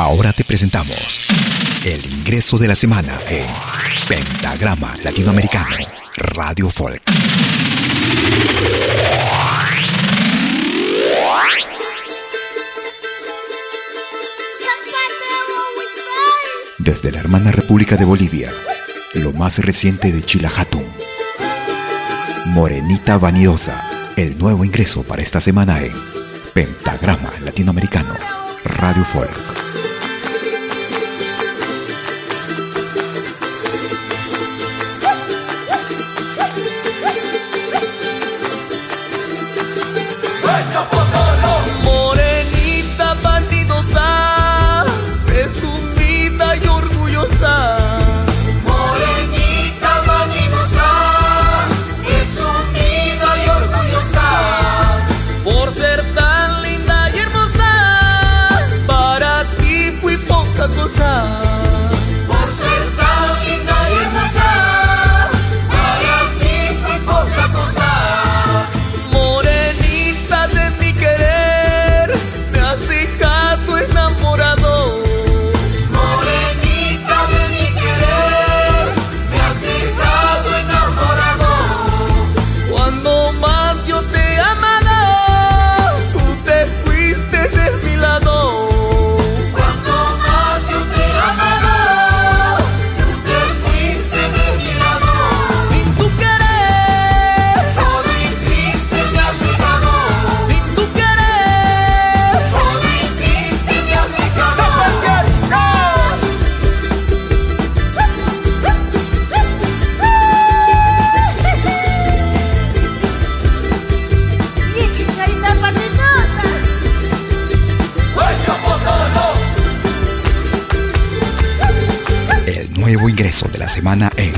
Ahora te presentamos el ingreso de la semana en Pentagrama Latinoamericano Radio Folk. Desde la hermana República de Bolivia, lo más reciente de Chilajatum. Morenita Vanidosa, el nuevo ingreso para esta semana en Pentagrama Latinoamericano Radio Folk. nuevo ingreso de la semana en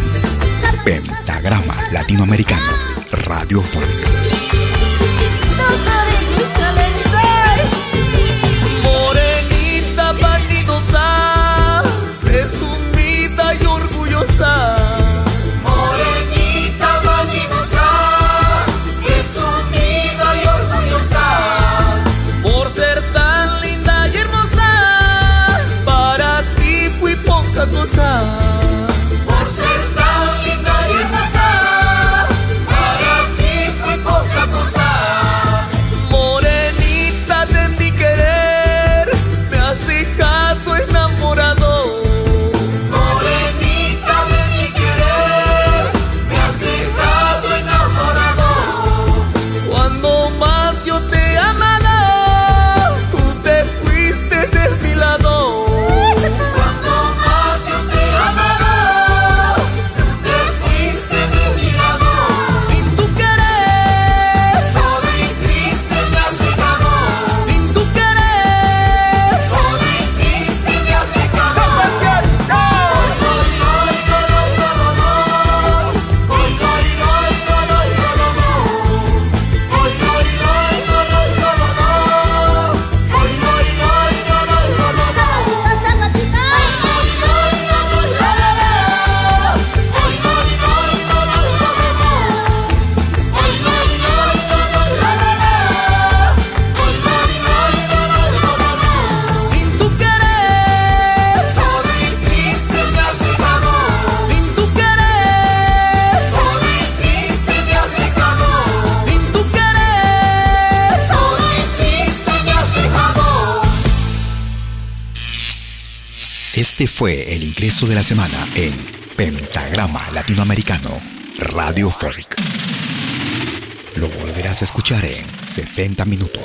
Pentagrama Latinoamericano Radiofónica. Fue el ingreso de la semana en Pentagrama Latinoamericano Radio Folk. Lo volverás a escuchar en 60 minutos.